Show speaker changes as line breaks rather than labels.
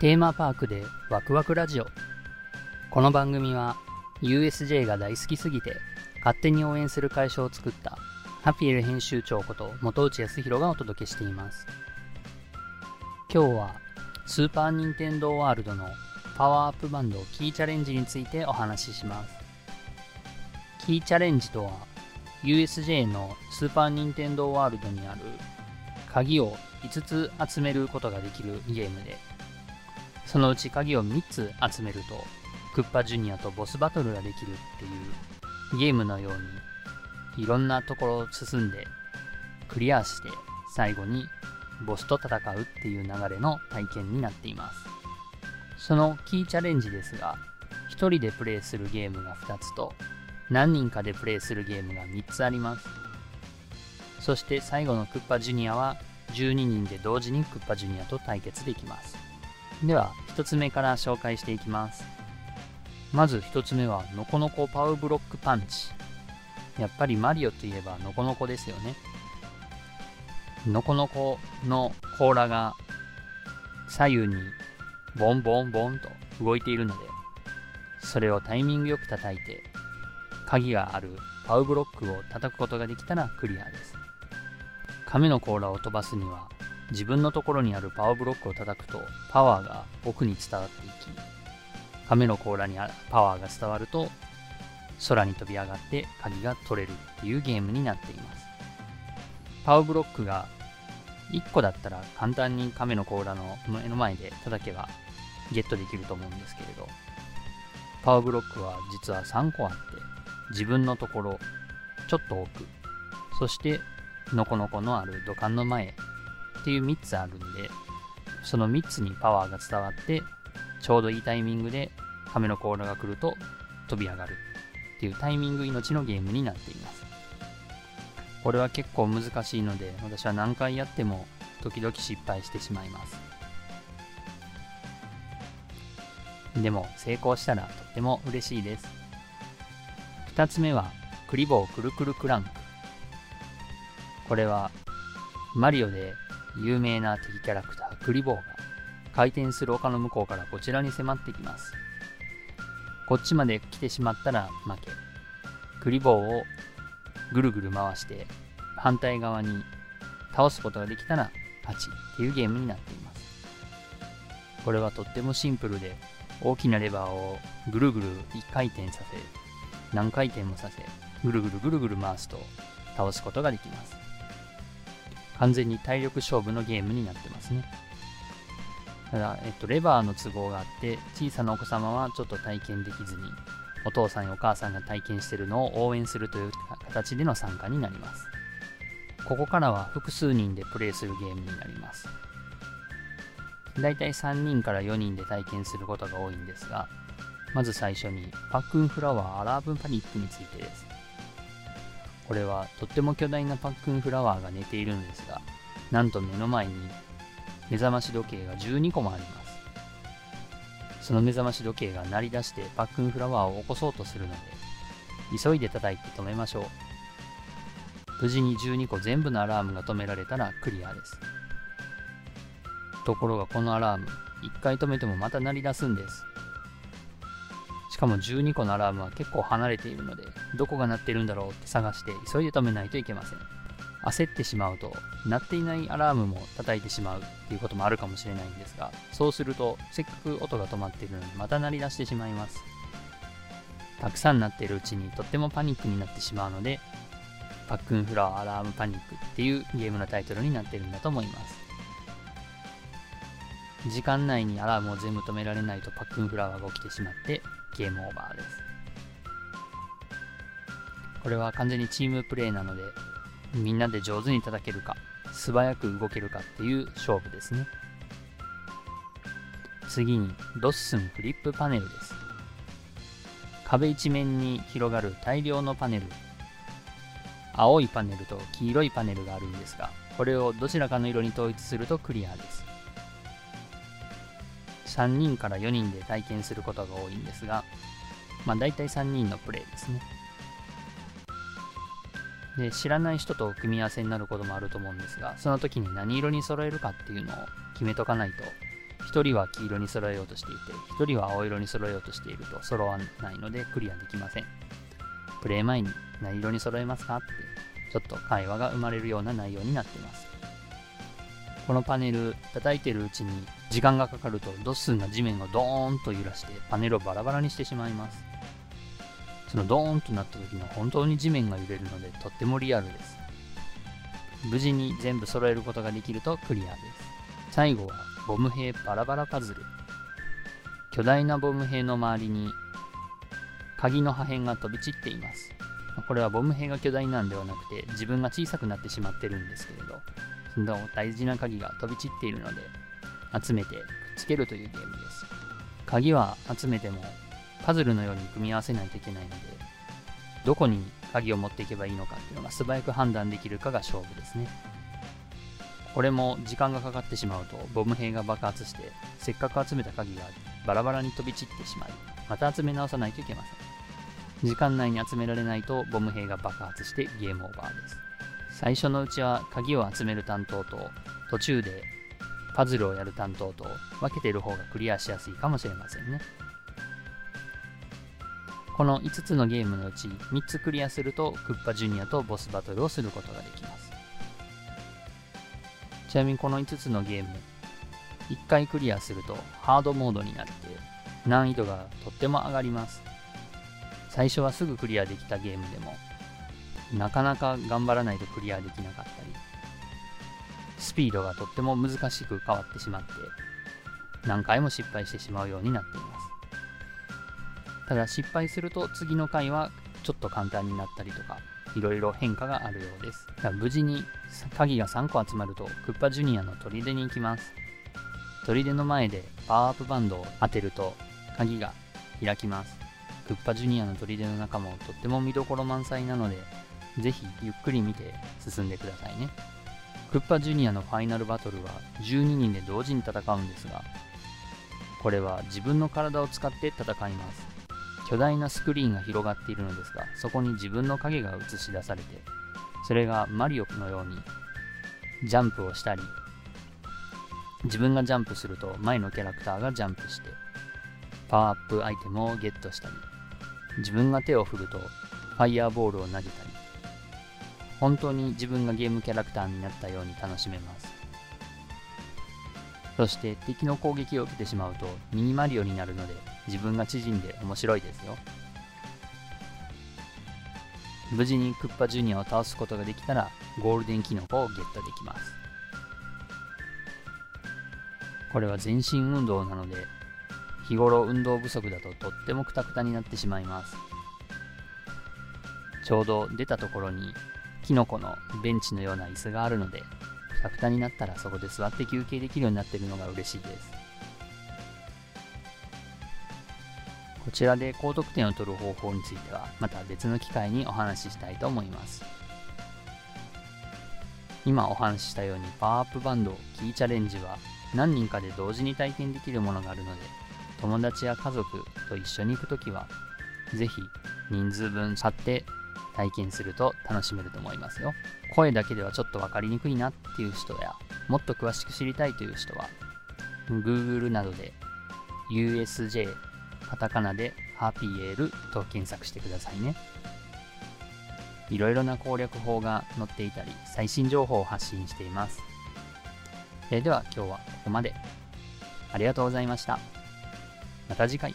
テーマパークでワクワクラジオ。この番組は USJ が大好きすぎて勝手に応援する会社を作ったハピエル編集長こと元内康弘がお届けしています。今日はスーパー・ニンテンドー・ワールドのパワーアップバンドキーチャレンジについてお話しします。キーチャレンジとは USJ のスーパー・ニンテンドー・ワールドにある鍵を5つ集めることができるゲームでそのうち鍵を3つ集めるとクッパジュニアとボスバトルができるっていうゲームのようにいろんなところを進んでクリアして最後にボスと戦うっていう流れの体験になっています。そのキーチャレンジですが1人でプレイするゲームが2つと何人かでプレイするゲームが3つあります。そして最後のクッパジュニアは12人で同時にクッパジュニアと対決できます。では1つ目から紹介していきます。まず1つ目はノコノコパウブロックパンチ。やっぱりマリオといえばノコノコですよね。ノコノコの甲羅が左右にボンボンボンと動いているのでそれをタイミングよく叩いて鍵があるパウブロックを叩くことができたらクリアです。亀の甲羅を飛ばすには自分のところにあるパワーブロックを叩くとパワーが奥に伝わっていき亀の甲羅にパワーが伝わると空に飛び上がって鍵が取れるっていうゲームになっています。パワーブロックが1個だったら簡単に亀の甲羅の目の前で叩けばゲットできると思うんですけれどパワーブロックは実は3個あって自分のところちょっと奥そしてノコノコのある土管の前っていう3つあるんで、その3つにパワーが伝わって、ちょうどいいタイミングで亀の甲羅が来ると飛び上がるっていうタイミング命のゲームになっています。これは結構難しいので、私は何回やっても時々失敗してしまいます。でも成功したらとっても嬉しいです。2つ目はクリボーくるくるクランク。これはマリオで有名な敵キャラクタークリボーが回転する丘の向こうからこちらに迫ってきます。こっちまで来てしまったら負け。クリボーをぐるぐる回して反対側に倒すことができたら勝ちっていうゲームになっています。これはとってもシンプルで大きなレバーをぐるぐる1回転させ何回転もさせぐるぐるぐるぐる回すと倒すことができます。完全に体力勝負のゲームになってますね。ただ、えっと、レバーの都合があって、小さなお子様はちょっと体験できずに、お父さんやお母さんが体験してるのを応援するという形での参加になります。ここからは複数人でプレイするゲームになります。だいたい3人から4人で体験することが多いんですが、まず最初にパックンフラワーアラームパニックについてです。これはとっても巨大なパックンフラワーが寝ているのですが、なんと目の前に目覚まし時計が12個もあります。その目覚まし時計が鳴り出してパックンフラワーを起こそうとするので、急いで叩いて止めましょう。無事に12個全部のアラームが止められたらクリアです。ところがこのアラーム、1回止めてもまた鳴り出すんです。しかも12個のアラームは結構離れているので、どこが鳴ってるんだろうって探して急いで止めないといけません。焦ってしまうと、鳴っていないアラームも叩いてしまうっていうこともあるかもしれないんですが、そうすると、せっかく音が止まっているのにまた鳴り出してしまいます。たくさん鳴っているうちにとってもパニックになってしまうので、パックンフラワーアラームパニックっていうゲームのタイトルになっているんだと思います。時間内にアラームを全部止められないとパックンフラワーが起きてしまってゲームオーバーです。これは完全にチームプレイなので、みんなで上手に叩けるか、素早く動けるかっていう勝負ですね。次に、ドッスンフリップパネルです。壁一面に広がる大量のパネル。青いパネルと黄色いパネルがあるんですが、これをどちらかの色に統一するとクリアです。3人から4人で体験することが多いんですが、まあ大体3人のプレイですね。で、知らない人と組み合わせになることもあると思うんですが、その時に何色に揃えるかっていうのを決めとかないと、1人は黄色に揃えようとしていて1人は青色に揃えようとしていると揃わないのでクリアできませんプレイ前に何色に揃えますかってちょっと会話が生まれるような内容になっていますこのパネル叩いてるうちに時間がかかるとドッスンが地面をドーンと揺らしてパネルをバラバラにしてしまいます。そのドーンとなった時の本当に地面が揺れるのでとってもリアルです。無事に全部揃えることができるとクリアです。最後はボム兵バラバラパズル。巨大なボム兵の周りに鍵の破片が飛び散っています。これはボム兵が巨大なんではなくて自分が小さくなってしまってるんですけれどその大事な鍵が飛び散っているので集めてくっつけるというゲームです。鍵は集めてもパズルのように組み合わせないといけないのでどこに鍵を持っていけばいいのかっていうのが素早く判断できるかが勝負ですね。これも時間がかかってしまうとボム兵が爆発してせっかく集めた鍵がバラバラに飛び散ってしまいまた集め直さないといけません。時間内に集められないとボム兵が爆発してゲームオーバーです。最初のうちは鍵を集める担当と途中でパズルをやる担当と分けている方がクリアしやすいかもしれませんね。この5つのゲームのうち3つクリアするとクッパジュニアとボスバトルをすることができます。ちなみにこの5つのゲーム1回クリアするとハードモードになって難易度がとっても上がります。最初はすぐクリアできたゲームでもなかなか頑張らないとクリアできなかったりスピードがとっても難しく変わってしまって何回も失敗してしまうようになっています。ただ失敗すると次の回はちょっと簡単になったりとかいろいろ変化があるようです。無事に鍵が3個集まるとクッパジュニアの砦に行きます。砦の前でパワーアップバンドを当てると鍵が開きます。クッパジュニアの砦の中もとっても見どころ満載なのでぜひゆっくり見て進んでくださいね。クッパジュニアのファイナルバトルは12人で同時に戦うんですがこれは自分の体を使って戦います。巨大なスクリーンが広がっているのですがそこに自分の影が映し出されてそれがマリオのようにジャンプをしたり自分がジャンプすると前のキャラクターがジャンプしてパワーアップアイテムをゲットしたり自分が手を振るとファイヤーボールを投げたり本当に自分がゲームキャラクターになったように楽しめます。そして敵の攻撃を受けてしまうとミニマリオになるので自分が縮んで面白いですよ。無事にクッパジュニアを倒すことができたらゴールデンキノコをゲットできます。これは全身運動なので日頃運動不足だととってもクタクタになってしまいます。ちょうど出たところにキノコのベンチのような椅子があるので、くたくたになったらそこで座って休憩できるようになっているのが嬉しいです。こちらで高得点を取る方法については、また別の機会にお話ししたいと思います。今お話ししたようにパワーアップバンドキーチャレンジは何人かで同時に体験できるものがあるので、友達や家族と一緒に行くときは、ぜひ人数分買って体験すると楽しめると思いますよ。声だけではちょっと分かりにくいなっていう人や、もっと詳しく知りたいという人は、Google などで USJ カタカナでハピエールと検索してくださいね。いろいろな攻略法が載っていたり、最新情報を発信しています。えでは今日はここまで。ありがとうございました。また次回。